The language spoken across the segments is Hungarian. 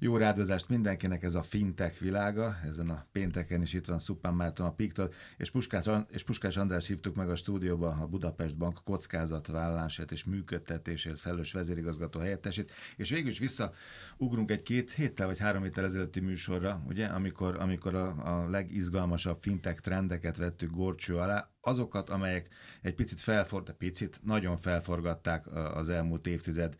Jó rádozást mindenkinek ez a fintech világa, ezen a pénteken is itt van Szupán Márton a Piktól, és Puskás, és Puskás András hívtuk meg a stúdióba a Budapest Bank kockázatvállalását és működtetésért felelős vezérigazgató helyettesét, és végül is visszaugrunk egy két héttel vagy három héttel ezelőtti műsorra, ugye, amikor, amikor a, a legizgalmasabb fintech trendeket vettük gorcső alá, azokat, amelyek egy picit felfor, picit, nagyon felforgatták az elmúlt évtized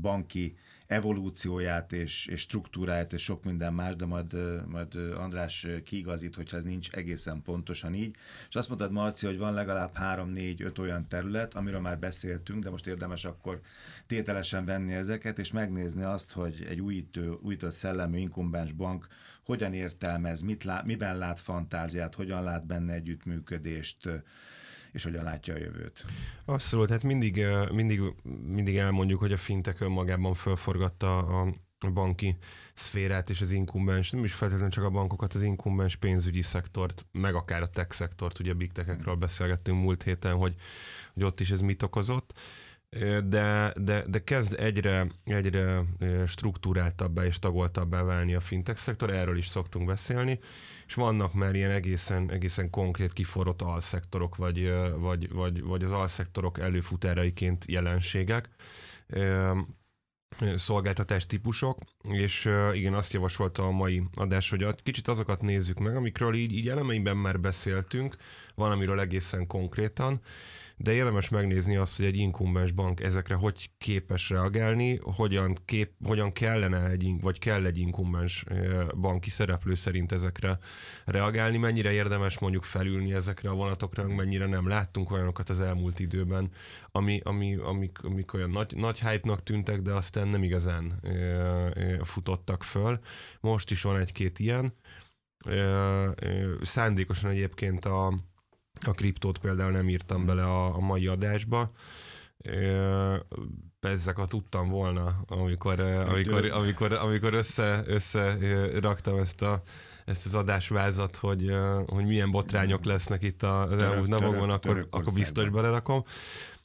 banki evolúcióját és, és struktúráját és sok minden más, de majd, majd András kiigazít, hogyha ez nincs egészen pontosan így. És azt mondtad, Marci, hogy van legalább három, négy, öt olyan terület, amiről már beszéltünk, de most érdemes akkor tételesen venni ezeket, és megnézni azt, hogy egy újító, újító szellemű inkubáns bank hogyan értelmez, mit lát, miben lát fantáziát, hogyan lát benne együttműködést, és hogyan látja a jövőt. Abszolút, hát mindig, mindig, mindig elmondjuk, hogy a fintek önmagában fölforgatta a banki szférát és az inkubens, nem is feltétlenül csak a bankokat, az inkubens pénzügyi szektort, meg akár a tech szektort, ugye a big techekről beszélgettünk múlt héten, hogy, hogy ott is ez mit okozott de, de, de kezd egyre, egyre struktúráltabbá és tagoltabbá válni a fintech szektor, erről is szoktunk beszélni, és vannak már ilyen egészen, egészen konkrét kiforrott alszektorok, vagy, vagy, vagy, vagy az alszektorok előfutáraiként jelenségek, szolgáltatás típusok, és igen, azt javasolta a mai adás, hogy kicsit azokat nézzük meg, amikről így, így elemeiben már beszéltünk, van amiről egészen konkrétan, de érdemes megnézni azt, hogy egy inkumbens bank ezekre hogy képes reagálni, hogyan, kép, hogyan kellene egy, vagy kell egy inkumbens banki szereplő szerint ezekre reagálni, mennyire érdemes mondjuk felülni ezekre a vonatokra, mennyire nem láttunk olyanokat az elmúlt időben, ami, ami, amik, amik olyan nagy, nagy hype-nak tűntek, de aztán nem igazán futottak föl. Most is van egy-két ilyen. Szándékosan egyébként a a kriptót például nem írtam bele a, a mai adásba. Ezeket tudtam volna, amikor, amikor, amikor, amikor össze, össze raktam ezt a ezt az adásvázat, hogy, hogy milyen botrányok lesznek itt az elmúlt napokban, akkor, akkor biztos belerakom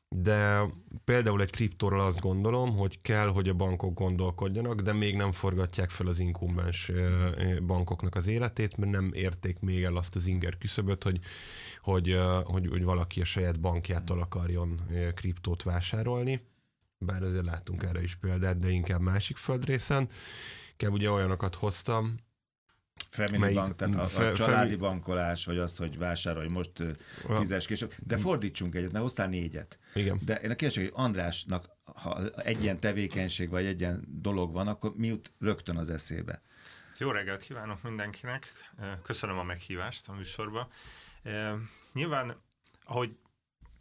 de például egy kriptóról azt gondolom, hogy kell, hogy a bankok gondolkodjanak, de még nem forgatják fel az inkumbens bankoknak az életét, mert nem érték még el azt az inger küszöböt, hogy, hogy, hogy, hogy valaki a saját bankjától akarjon kriptót vásárolni. Bár azért láttunk erre is példát, de inkább másik földrészen. Inkább ugye olyanokat hoztam, Family Melyik, bank, tehát a, a fe, családi fe, bankolás, vagy azt, hogy vásárolj, most fizes később. De fordítsunk egyet, mert hoztál négyet. Igen. De én a kérdés, hogy Andrásnak, ha egy ilyen tevékenység, vagy egy ilyen dolog van, akkor mi jut rögtön az eszébe? Jó reggelt kívánok mindenkinek. Köszönöm a meghívást a műsorba. Nyilván, ahogy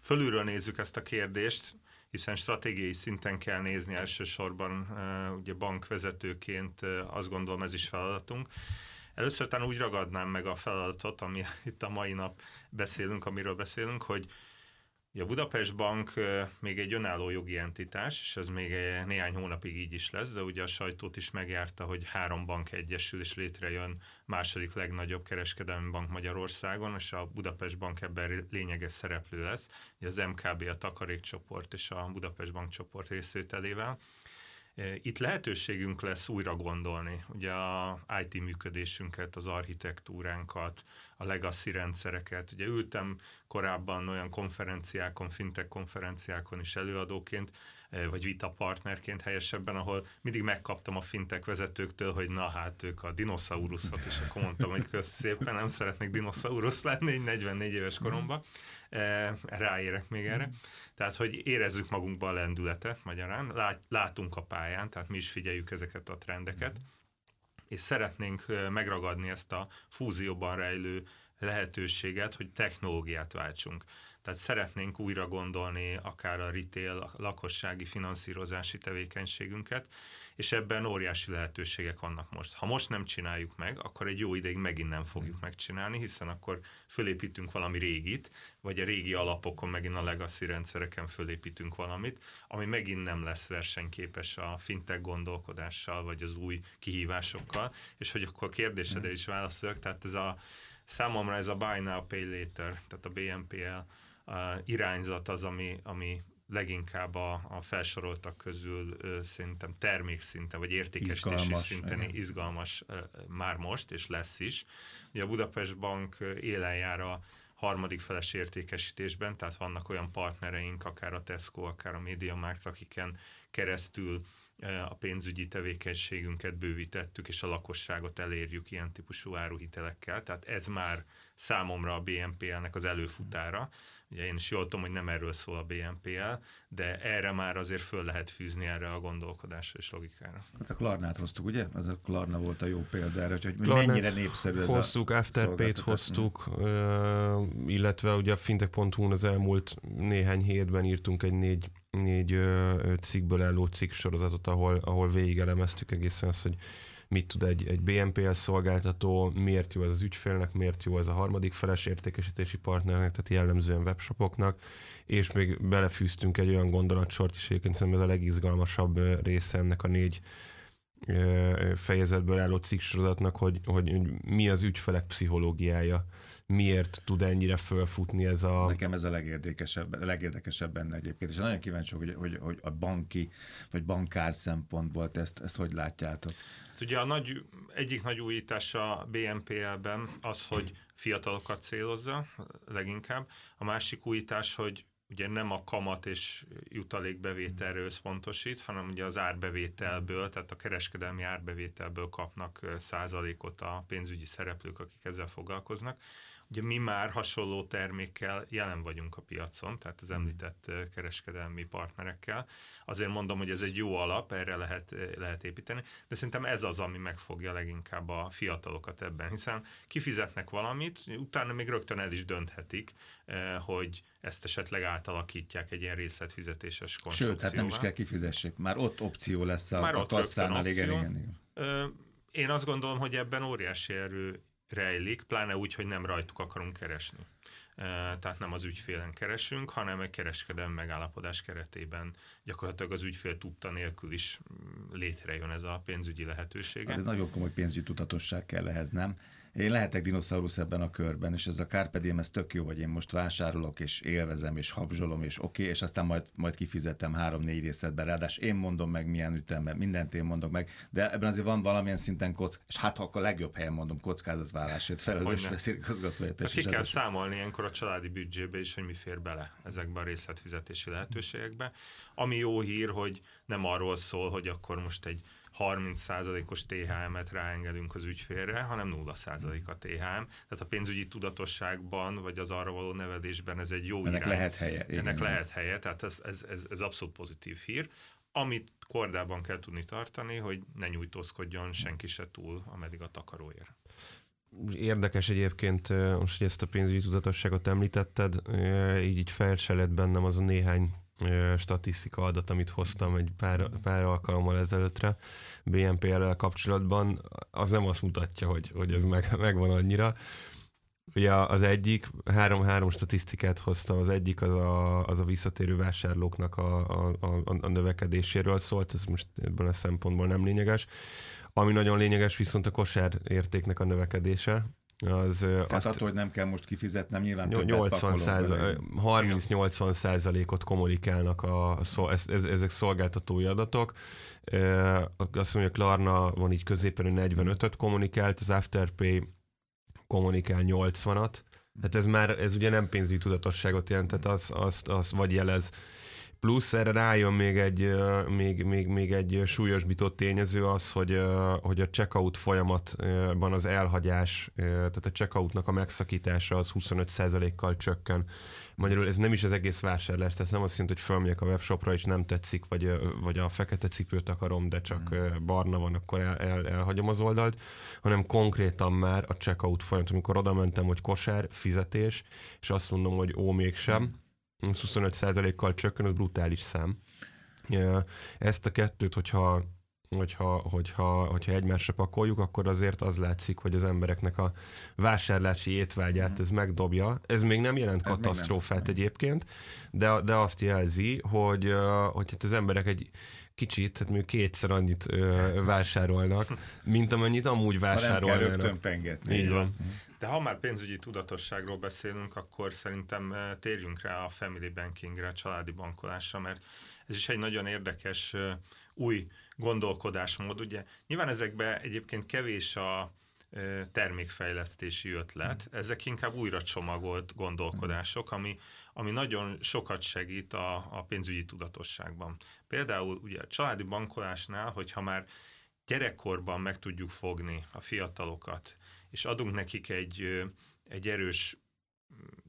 fölülről nézzük ezt a kérdést, hiszen stratégiai szinten kell nézni elsősorban, ugye bankvezetőként azt gondolom ez is feladatunk. Először talán úgy ragadnám meg a feladatot, ami itt a mai nap beszélünk, amiről beszélünk, hogy a Budapest Bank még egy önálló jogi entitás, és ez még néhány hónapig így is lesz, de ugye a sajtót is megjárta, hogy három bank egyesül, és létrejön második legnagyobb kereskedelmi bank Magyarországon, és a Budapest Bank ebben lényeges szereplő lesz, az MKB, a Takarékcsoport és a Budapest Bank csoport részvételével. Itt lehetőségünk lesz újra gondolni ugye a IT működésünket, az architektúránkat, a legacy rendszereket. Ugye ültem korábban olyan konferenciákon, fintech konferenciákon is előadóként, vagy vita partnerként helyesebben, ahol mindig megkaptam a fintek vezetőktől, hogy na hát ők a dinoszauruszot, és akkor mondtam, hogy kösz szépen, nem szeretnék dinoszaurusz lenni, 44 éves koromban. Ráérek még erre. Tehát, hogy érezzük magunkban a lendületet magyarán, lát, látunk a pályán, tehát mi is figyeljük ezeket a trendeket, és szeretnénk megragadni ezt a fúzióban rejlő lehetőséget, hogy technológiát váltsunk. Tehát szeretnénk újra gondolni akár a retail, a lakossági finanszírozási tevékenységünket, és ebben óriási lehetőségek vannak most. Ha most nem csináljuk meg, akkor egy jó ideig megint nem fogjuk megcsinálni, hiszen akkor fölépítünk valami régit, vagy a régi alapokon megint a legacy rendszereken fölépítünk valamit, ami megint nem lesz versenyképes a fintech gondolkodással, vagy az új kihívásokkal, és hogy akkor a kérdésedre is válaszoljak, tehát ez a számomra ez a Buy Now, Pay Later, tehát a BNPL irányzat az, ami, ami leginkább a, a felsoroltak közül ö, szerintem termékszinten, vagy értékesítési izgalmas, szinten igen. izgalmas ö, már most, és lesz is. Ugye a Budapest Bank élen jár a harmadik feles értékesítésben, tehát vannak olyan partnereink, akár a Tesco, akár a MediaMarkt, akiken keresztül a pénzügyi tevékenységünket bővítettük, és a lakosságot elérjük ilyen típusú áruhitelekkel. Tehát ez már számomra a BNPL-nek az előfutára. Ugye én is jól tudom, hogy nem erről szól a BNPL, de erre már azért föl lehet fűzni erre a gondolkodásra és logikára. Hát a Klarnát hoztuk, ugye? Az a Klarna volt a jó példa erre, hogy Klarnát mennyire népszerű ez hoztuk, a Afterpay-t hoztuk, illetve ugye a fintech.hu-n az elmúlt néhány hétben írtunk egy négy négy cikkből álló cikk sorozatot, ahol, ahol végigelemeztük egészen azt, hogy mit tud egy, egy BNPL szolgáltató, miért jó ez az ügyfélnek, miért jó ez a harmadik feles értékesítési partnernek, tehát jellemzően webshopoknak, és még belefűztünk egy olyan gondolatsort is, egyébként szerintem ez a legizgalmasabb része ennek a négy fejezetből álló cikksorozatnak, hogy, hogy, mi az ügyfelek pszichológiája miért tud ennyire fölfutni ez a... Nekem ez a legérdekesebb, legérdekesebb benne egyébként, és nagyon kíváncsi, hogy, hogy, hogy a banki vagy bankár szempontból ezt, ezt hogy látjátok? Hát ugye a nagy, egyik nagy újítás a BNPL-ben az, hogy fiatalokat célozza leginkább. A másik újítás, hogy ugye nem a kamat és jutalékbevételre összpontosít, hanem ugye az árbevételből, tehát a kereskedelmi árbevételből kapnak százalékot a pénzügyi szereplők, akik ezzel foglalkoznak. Ugye mi már hasonló termékkel jelen vagyunk a piacon, tehát az említett kereskedelmi partnerekkel. Azért mondom, hogy ez egy jó alap, erre lehet, lehet építeni, de szerintem ez az, ami megfogja leginkább a fiatalokat ebben, hiszen kifizetnek valamit, utána még rögtön el is dönthetik, hogy ezt esetleg átalakítják egy ilyen részletfizetéses konstrukcióval. Sőt, tehát nem is kell kifizessék, már ott opció lesz a, már a kasszánál, igen, igen, igen. Én azt gondolom, hogy ebben óriási erő rejlik, pláne úgy, hogy nem rajtuk akarunk keresni. Tehát nem az ügyfélen keresünk, hanem egy kereskedelmi megállapodás keretében gyakorlatilag az ügyfél tudta nélkül is létrejön ez a pénzügyi lehetőség. Hát nagyon komoly pénzügyi tudatosság kell ehhez, nem? Én lehetek dinoszaurusz ebben a körben, és ez a Carpe Diem, ez tök jó, hogy én most vásárolok, és élvezem, és habzsolom, és oké, okay, és aztán majd, majd kifizetem három-négy részletben. Ráadásul én mondom meg, milyen ütemben, mindent én mondok meg, de ebben azért van valamilyen szinten kock, és hát ha akkor a legjobb helyen mondom kockázatvállalásért felelős vezérigazgatóért. Hát ki kell számolni ilyenkor a családi büdzsébe is, hogy mi fér bele ezekbe a részletfizetési lehetőségekbe. Ami jó hír, hogy nem arról szól, hogy akkor most egy 30%-os THM-et ráengedünk az ügyfélre, hanem 0% a THM. Tehát a pénzügyi tudatosságban, vagy az arra való nevelésben ez egy jó Ennek irány. lehet helye. Ennek igen. lehet helye, tehát ez, ez, ez, ez abszolút pozitív hír. Amit kordában kell tudni tartani, hogy ne nyújtózkodjon senki se túl, ameddig a takaróér. Érdekes egyébként, most, hogy ezt a pénzügyi tudatosságot említetted, így, így felselett bennem az a néhány statisztika adat, amit hoztam egy pár, pár alkalommal ezelőttre BNPL-rel kapcsolatban, az nem azt mutatja, hogy, hogy ez meg, megvan annyira. Ugye az egyik, három-három statisztikát hoztam, az egyik az a, az a visszatérő vásárlóknak a, a, a, a növekedéséről szólt, ez most ebben a szempontból nem lényeges. Ami nagyon lényeges, viszont a kosár értéknek a növekedése, az, Tehát azt, attól, hogy nem kell most kifizetnem, nyilván 80 30-80 százalékot kommunikálnak a, ez, ez, ezek szolgáltatói adatok. Azt mondja, Klarna van így középen, hogy 45-öt kommunikált, az Afterpay kommunikál 80-at. Hát ez már, ez ugye nem pénzügyi tudatosságot jelent, tehát az, az, az vagy jelez Plusz erre rájön még egy, még, még, még egy súlyosbított tényező az, hogy, hogy a checkout folyamatban az elhagyás, tehát a checkoutnak a megszakítása az 25%-kal csökken. Magyarul ez nem is az egész vásárlás, tehát nem azt jelenti, hogy fölmegyek a webshopra és nem tetszik, vagy, vagy a fekete cipőt akarom, de csak mm. barna van, akkor el, el, elhagyom az oldalt, hanem konkrétan már a checkout folyamat, amikor oda mentem, hogy kosár, fizetés, és azt mondom, hogy ó, mégsem, mm 25%-kal csökken, az brutális szám. Ezt a kettőt, hogyha hogyha, hogyha, hogyha egymásra pakoljuk, akkor azért az látszik, hogy az embereknek a vásárlási étvágyát ez megdobja. Ez még nem jelent ez katasztrófát nem. egyébként, de, de azt jelzi, hogy, hogy hát az emberek egy kicsit, tehát még kétszer annyit ö, vásárolnak, mint amennyit amúgy vásárolnak. Nem kell rögtön pengetni. Így van. De ha már pénzügyi tudatosságról beszélünk, akkor szerintem térjünk rá a family bankingre, a családi bankolásra, mert ez is egy nagyon érdekes új gondolkodásmód. Ugye nyilván ezekben egyébként kevés a termékfejlesztési ötlet. Ezek inkább újra csomagolt gondolkodások, ami, ami nagyon sokat segít a, a pénzügyi tudatosságban. Például ugye a családi bankolásnál, hogyha már gyerekkorban meg tudjuk fogni a fiatalokat, és adunk nekik egy, egy erős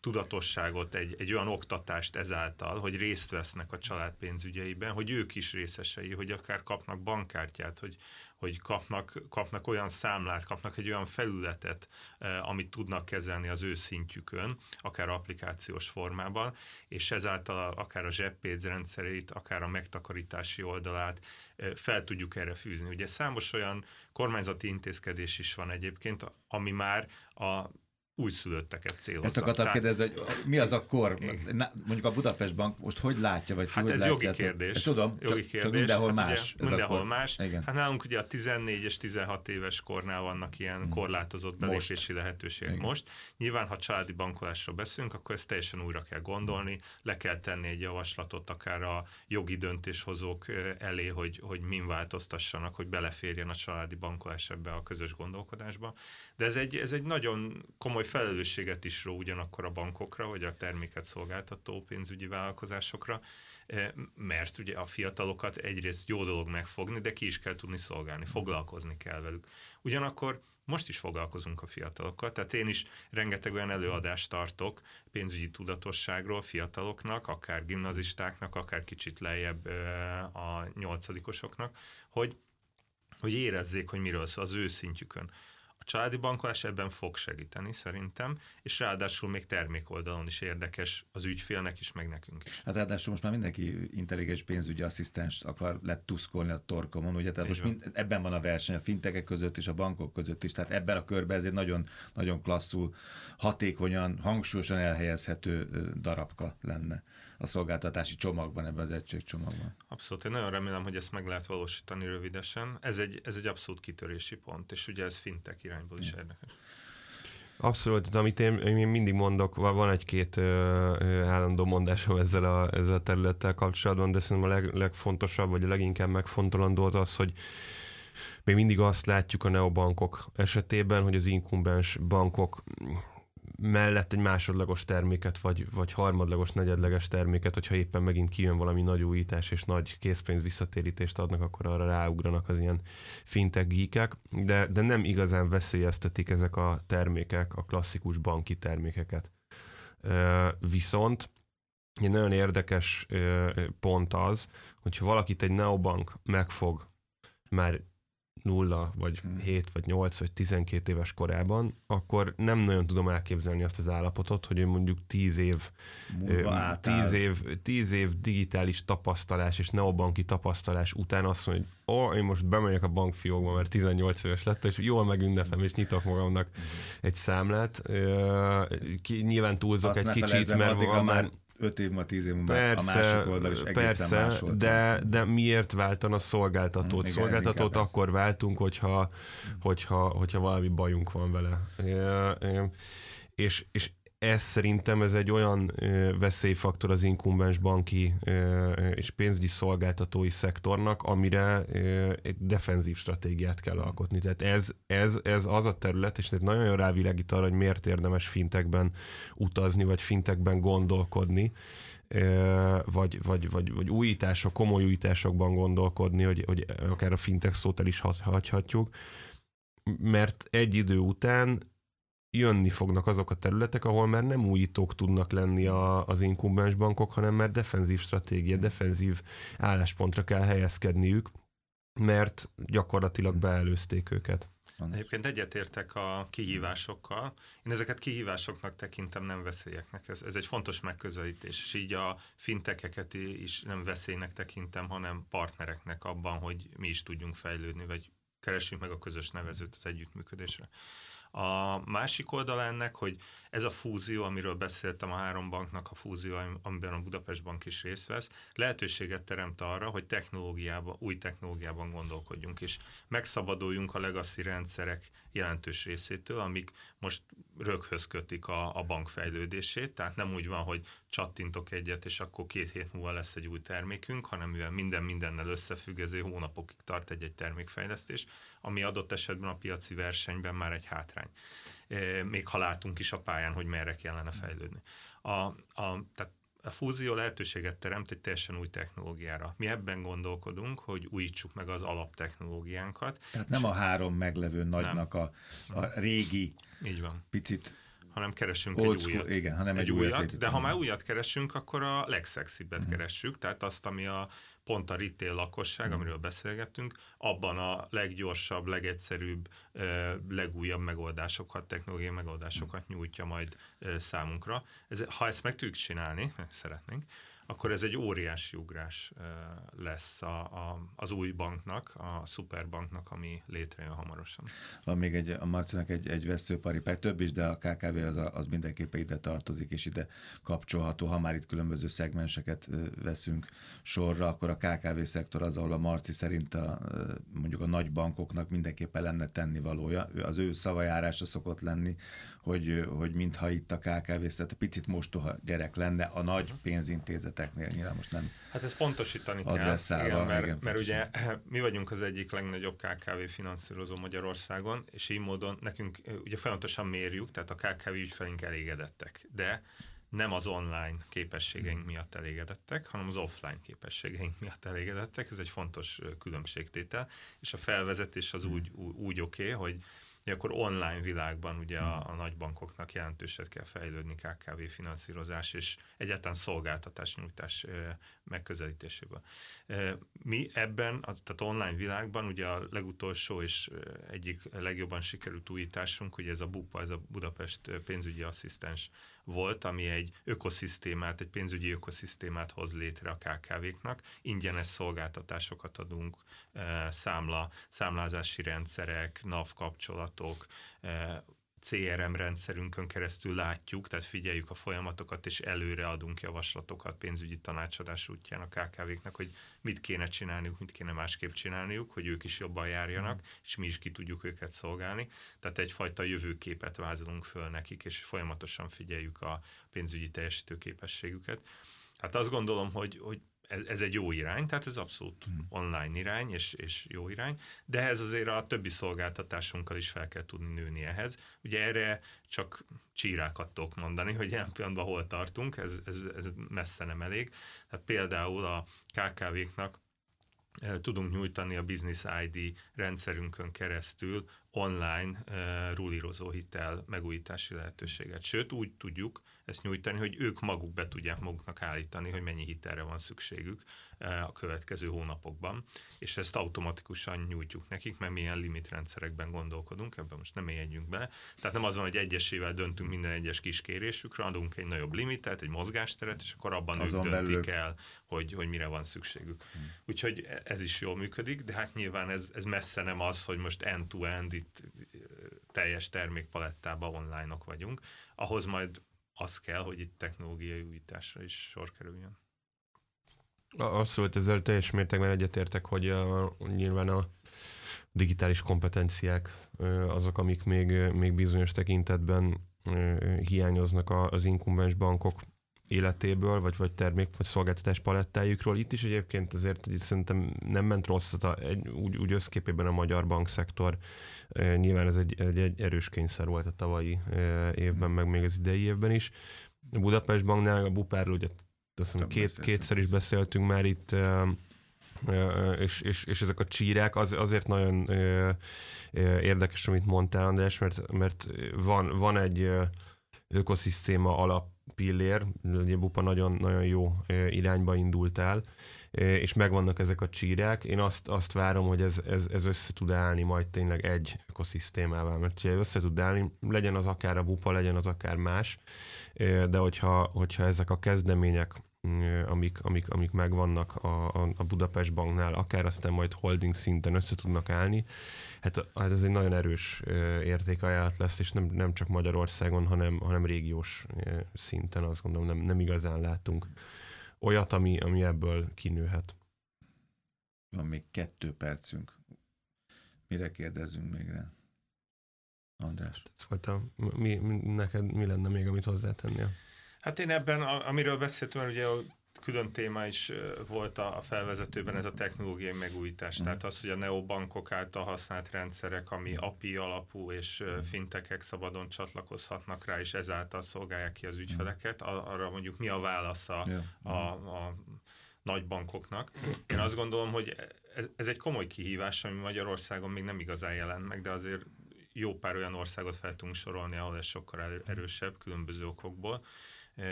tudatosságot, egy, egy olyan oktatást ezáltal, hogy részt vesznek a család pénzügyeiben, hogy ők is részesei, hogy akár kapnak bankkártyát, hogy, hogy kapnak, kapnak olyan számlát, kapnak egy olyan felületet, eh, amit tudnak kezelni az ő szintjükön, akár applikációs formában, és ezáltal akár a zseppénz rendszerét, akár a megtakarítási oldalát eh, fel tudjuk erre fűzni. Ugye számos olyan kormányzati intézkedés is van egyébként, ami már a újszülötteket célozza. Ezt akartam Tehát... kérdezni, hogy mi az a kor? Mondjuk a Budapest Bank most hogy látja, vagy Hát ez jogi kérdés. Hát tudom, jogi csak, kérdés. csak mindenhol hát más. Ugye, mindenhol más. Igen. Hát nálunk ugye a 14 és 16 éves kornál vannak ilyen hmm. korlátozott belépési most. lehetőségek Igen. most. Nyilván, ha családi bankolásról beszélünk, akkor ezt teljesen újra kell gondolni, le kell tenni egy javaslatot akár a jogi döntéshozók elé, hogy, hogy min változtassanak, hogy beleférjen a családi bankolás ebbe a közös gondolkodásba. De ez egy, ez egy nagyon komoly felelősséget is ró ugyanakkor a bankokra, vagy a terméket szolgáltató pénzügyi vállalkozásokra, eh, mert ugye a fiatalokat egyrészt jó dolog megfogni, de ki is kell tudni szolgálni, foglalkozni kell velük. Ugyanakkor most is foglalkozunk a fiatalokkal, tehát én is rengeteg olyan előadást tartok pénzügyi tudatosságról fiataloknak, akár gimnazistáknak, akár kicsit lejjebb eh, a nyolcadikosoknak, hogy, hogy érezzék, hogy miről szól az ő szintjükön. Családi bankolás ebben fog segíteni szerintem, és ráadásul még termék oldalon is érdekes az ügyfélnek is, meg nekünk is. Hát ráadásul most már mindenki intelligens pénzügyi asszisztens akar letuszkolni a torkomon, ugye? Tehát most mind, ebben van a verseny a fintekek között és a bankok között is, tehát ebben a körben ez egy nagyon, nagyon klasszul, hatékonyan, hangsúlyosan elhelyezhető darabka lenne a szolgáltatási csomagban, ebben az egységcsomagban. Abszolút, én nagyon remélem, hogy ezt meg lehet valósítani rövidesen. Ez egy, ez egy abszolút kitörési pont, és ugye ez fintek irányból is érdekes. Abszolút, amit én, én mindig mondok, van egy-két ö, ö, állandó mondásom ezzel a, ezzel a területtel kapcsolatban, de szerintem a leg, legfontosabb, vagy a leginkább megfontolandó az az, hogy még mindig azt látjuk a neobankok esetében, hogy az inkumbens bankok mellett egy másodlagos terméket, vagy, vagy harmadlagos, negyedleges terméket, hogyha éppen megint kijön valami nagy újítás és nagy készpénz visszatérítést adnak, akkor arra ráugranak az ilyen fintech geekek, de, de nem igazán veszélyeztetik ezek a termékek a klasszikus banki termékeket. Viszont egy nagyon érdekes pont az, hogyha valakit egy neobank megfog már nulla, vagy hmm. 7, vagy 8, vagy 12 éves korában, akkor nem nagyon tudom elképzelni azt az állapotot, hogy ő mondjuk 10 év, 10 év, 10 év digitális tapasztalás és neobanki tapasztalás után azt mondja, hogy ó, oh, én most bemegyek a bankfiókba, mert 18 éves lett, és jól megünnepem, és nyitok magamnak hmm. egy számlát. Ki, nyilván túlzok azt egy kicsit, mert van már öt év múlva, tíz év múlva persze, a másik oldal is egészen persze, más volt. De, de miért váltan a szolgáltatót? Hmm, szolgáltatót akkor ez. váltunk, hogyha, hogyha, hogyha valami bajunk van vele. És, és ez szerintem ez egy olyan veszélyfaktor az inkumbens banki és pénzügyi szolgáltatói szektornak, amire egy defenzív stratégiát kell alkotni. Tehát ez, ez, ez az a terület, és ez nagyon rávilágít arra, hogy miért érdemes fintekben utazni, vagy fintekben gondolkodni, vagy, vagy, vagy, vagy újítások, komoly újításokban gondolkodni, hogy, hogy akár a fintek szót el is hagyhatjuk, mert egy idő után jönni fognak azok a területek, ahol már nem újítók tudnak lenni a, az inkumbens bankok, hanem már defenzív stratégia, defenzív álláspontra kell helyezkedniük, mert gyakorlatilag beelőzték őket. Egyébként egyetértek a kihívásokkal. Én ezeket kihívásoknak tekintem, nem veszélyeknek. Ez, ez egy fontos megközelítés, és így a fintekeket is nem veszélynek tekintem, hanem partnereknek abban, hogy mi is tudjunk fejlődni, vagy keressünk meg a közös nevezőt az együttműködésre. A másik oldala ennek, hogy ez a fúzió, amiről beszéltem, a három banknak a fúzió, amiben a Budapest Bank is részt vesz, lehetőséget teremt arra, hogy technológiában, új technológiában gondolkodjunk, és megszabaduljunk a legacy rendszerek jelentős részétől, amik most röghöz kötik a, a bank fejlődését, tehát nem úgy van, hogy csattintok egyet, és akkor két hét múlva lesz egy új termékünk, hanem mivel minden mindennel összefügg, hónapokig tart egy-egy termékfejlesztés, ami adott esetben a piaci versenyben már egy hátrány. Még ha látunk is a pályán, hogy merre kellene fejlődni. A, a, tehát a fúzió lehetőséget teremt egy teljesen új technológiára. Mi ebben gondolkodunk, hogy újítsuk meg az alaptechnológiánkat. Tehát nem a három meglevő nagynak a, a régi, Így van. picit hanem keresünk Old egy school, újat. igen, hanem egy, egy újat, újat de ha már újat keresünk, akkor a legszexibbet Mhm. keressük, tehát azt, ami a pont a retail lakosság, Mhm. amiről beszélgettünk, abban a leggyorsabb, legegyszerűbb, legújabb megoldásokat, technológiai megoldásokat nyújtja majd számunkra. Ez, ha ezt meg tudjuk csinálni, szeretnénk, akkor ez egy óriási ugrás lesz a, a, az új banknak, a szuperbanknak, ami létrejön hamarosan. Van még egy, a Marcinak egy, egy veszőparipák, több is, de a KKV az, a, az mindenképpen ide tartozik, és ide kapcsolható. Ha már itt különböző szegmenseket veszünk sorra, akkor a KKV szektor az, ahol a Marci szerint a, mondjuk a nagy bankoknak mindenképpen lenne tennivalója. Az ő szavajárása szokott lenni, hogy, hogy mintha itt a KKV, tehát picit mostoha gyerek lenne a nagy pénzintézeteknél. Nyilván most nem Hát ezt pontosítani kell, igen, mert, igen, mert ugye mi vagyunk az egyik legnagyobb KKV finanszírozó Magyarországon, és így módon nekünk ugye folyamatosan mérjük, tehát a KKV ügyfeleink elégedettek, de nem az online képességeink miatt elégedettek, hanem az offline képességeink miatt elégedettek. Ez egy fontos különbségtétel, és a felvezetés az úgy, ú- úgy oké, okay, hogy hogy akkor online világban ugye a, a nagybankoknak jelentőset kell fejlődni KKV finanszírozás és egyáltalán szolgáltatás nyújtás megközelítéséből. Mi ebben, a, tehát online világban ugye a legutolsó és egyik legjobban sikerült újításunk, ugye ez a BUPA, ez a Budapest pénzügyi asszisztens volt, ami egy ökoszisztémát, egy pénzügyi ökoszisztémát hoz létre a KKV-knak. Ingyenes szolgáltatásokat adunk, eh, számla, számlázási rendszerek, NAV kapcsolatok, eh, CRM rendszerünkön keresztül látjuk, tehát figyeljük a folyamatokat, és előre adunk javaslatokat pénzügyi tanácsadás útján a KKV-knak, hogy mit kéne csinálniuk, mit kéne másképp csinálniuk, hogy ők is jobban járjanak, és mi is ki tudjuk őket szolgálni. Tehát egyfajta jövőképet vázolunk föl nekik, és folyamatosan figyeljük a pénzügyi teljesítő képességüket. Hát azt gondolom, hogy, hogy ez, ez egy jó irány, tehát ez abszolút hmm. online irány, és, és jó irány, de ez azért a többi szolgáltatásunkkal is fel kell tudni nőni ehhez. Ugye erre csak csírákat tudok mondani, hogy ilyen pillanatban hol tartunk, ez, ez, ez messze nem elég. Tehát például a KKV-knak eh, tudunk nyújtani a Business ID rendszerünkön keresztül online uh, rulírozó hitel megújítási lehetőséget. Sőt, úgy tudjuk ezt nyújtani, hogy ők maguk be tudják maguknak állítani, hogy mennyi hitelre van szükségük uh, a következő hónapokban, és ezt automatikusan nyújtjuk nekik, mert milyen limitrendszerekben gondolkodunk, ebben most nem éljegyünk bele. Tehát nem az van, hogy egyesével döntünk minden egyes kiskérésükre, adunk egy nagyobb limitet, egy mozgásteret, és akkor abban Azon ők döntik belül- el, hogy, hogy mire van szükségük. Hmm. Úgyhogy ez is jól működik, de hát nyilván ez, ez messze nem az, hogy most end-to-end itt teljes termékpalettában online-ok vagyunk. Ahhoz majd az kell, hogy itt technológiai újításra is sor kerüljön. Abszolút ezzel teljes mértékben egyetértek, hogy a, nyilván a digitális kompetenciák azok, amik még, még bizonyos tekintetben hiányoznak az inkumbens bankok életéből, vagy, vagy termék, vagy szolgáltatás palettájukról. Itt is egyébként azért így szerintem nem ment rosszat, a, egy, úgy, úgy összképében a magyar bankszektor. E, nyilván ez egy, egy, egy erős kényszer volt a tavalyi e, évben, meg még az idei évben is. A Budapest Banknál, a Bupárról ugye azt hiszem, két, kétszer is beszéltünk már itt, e, és, és, és ezek a csírák az, azért nagyon érdekes, amit mondtál, András, mert, mert van, van egy ökoszisztéma alap pillér, Bupa nagyon, nagyon jó irányba indult el, és megvannak ezek a csírák. Én azt, azt várom, hogy ez, ez, ez össze tud állni majd tényleg egy ökoszisztémával, mert ha össze tud állni, legyen az akár a Bupa, legyen az akár más, de hogyha, hogyha ezek a kezdemények amik, amik, amik megvannak a, a, a Budapest Banknál, akár aztán majd holding szinten össze tudnak állni, hát, hát ez egy nagyon erős értékajánlat lesz, és nem, nem csak Magyarországon, hanem, hanem régiós szinten azt gondolom nem, nem igazán látunk olyat, ami, ami ebből kinőhet. Van még kettő percünk. Mire kérdezzünk még rá? András. Ez volt a, mi, neked mi lenne még, amit hozzátennél? Hát én ebben, amiről beszéltem, ugye a külön téma is volt a felvezetőben ez a technológiai megújítás. Mm. Tehát az, hogy a neobankok által használt rendszerek, ami API alapú és mm. fintekek szabadon csatlakozhatnak rá, és ezáltal szolgálják ki az ügyfeleket, arra mondjuk mi a válasz a, yeah. a, a nagy bankoknak. Én azt gondolom, hogy ez, ez egy komoly kihívás, ami Magyarországon még nem igazán jelent meg, de azért jó pár olyan országot fel tudunk sorolni, ahol ez sokkal erősebb különböző okokból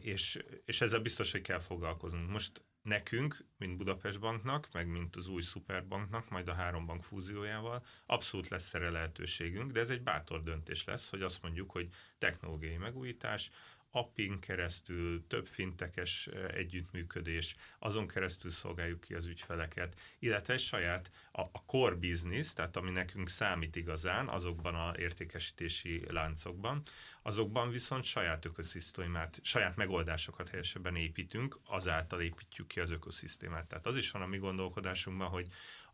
és, és ezzel biztos, hogy kell foglalkoznunk. Most nekünk, mint Budapest Banknak, meg mint az új Superbanknak, majd a három bank fúziójával, abszolút lesz erre lehetőségünk, de ez egy bátor döntés lesz, hogy azt mondjuk, hogy technológiai megújítás, appin keresztül, több fintekes együttműködés, azon keresztül szolgáljuk ki az ügyfeleket, illetve egy saját, a, a core business, tehát ami nekünk számít igazán, azokban a értékesítési láncokban, azokban viszont saját ökoszisztémát, saját megoldásokat helyesebben építünk, azáltal építjük ki az ökoszisztémát. Tehát az is van a mi gondolkodásunkban, hogy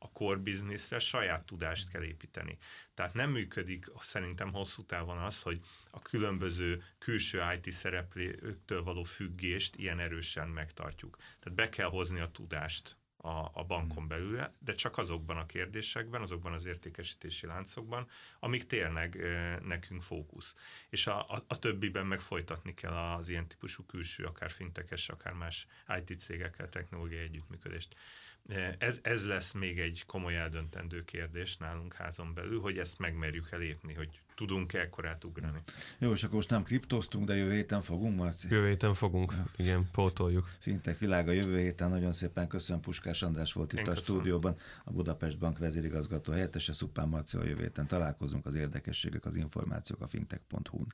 a core businessre saját tudást kell építeni. Tehát nem működik szerintem hosszú távon az, hogy a különböző külső IT szereplőktől való függést ilyen erősen megtartjuk. Tehát be kell hozni a tudást a, a bankon belül, de csak azokban a kérdésekben, azokban az értékesítési láncokban, amik tényleg e, nekünk fókusz. És a, a, a többiben meg folytatni kell az ilyen típusú külső, akár fintekes, akár más IT cégekkel technológiai együttműködést. Ez, ez lesz még egy komoly eldöntendő kérdés nálunk házon belül, hogy ezt megmerjük elépni, hogy tudunk-e ekkorát ugrani. Jó, és akkor most nem kriptoztunk, de jövő héten fogunk, Marci? Jövő héten fogunk, ja. igen, pótoljuk. Fintek világa jövő héten, nagyon szépen köszönöm, Puskás András volt itt Én a köszönöm. stúdióban, a Budapest Bank vezérigazgató helyettese, Szupán Marci a jövő héten találkozunk, az érdekességek, az információk a fintech.hu-n.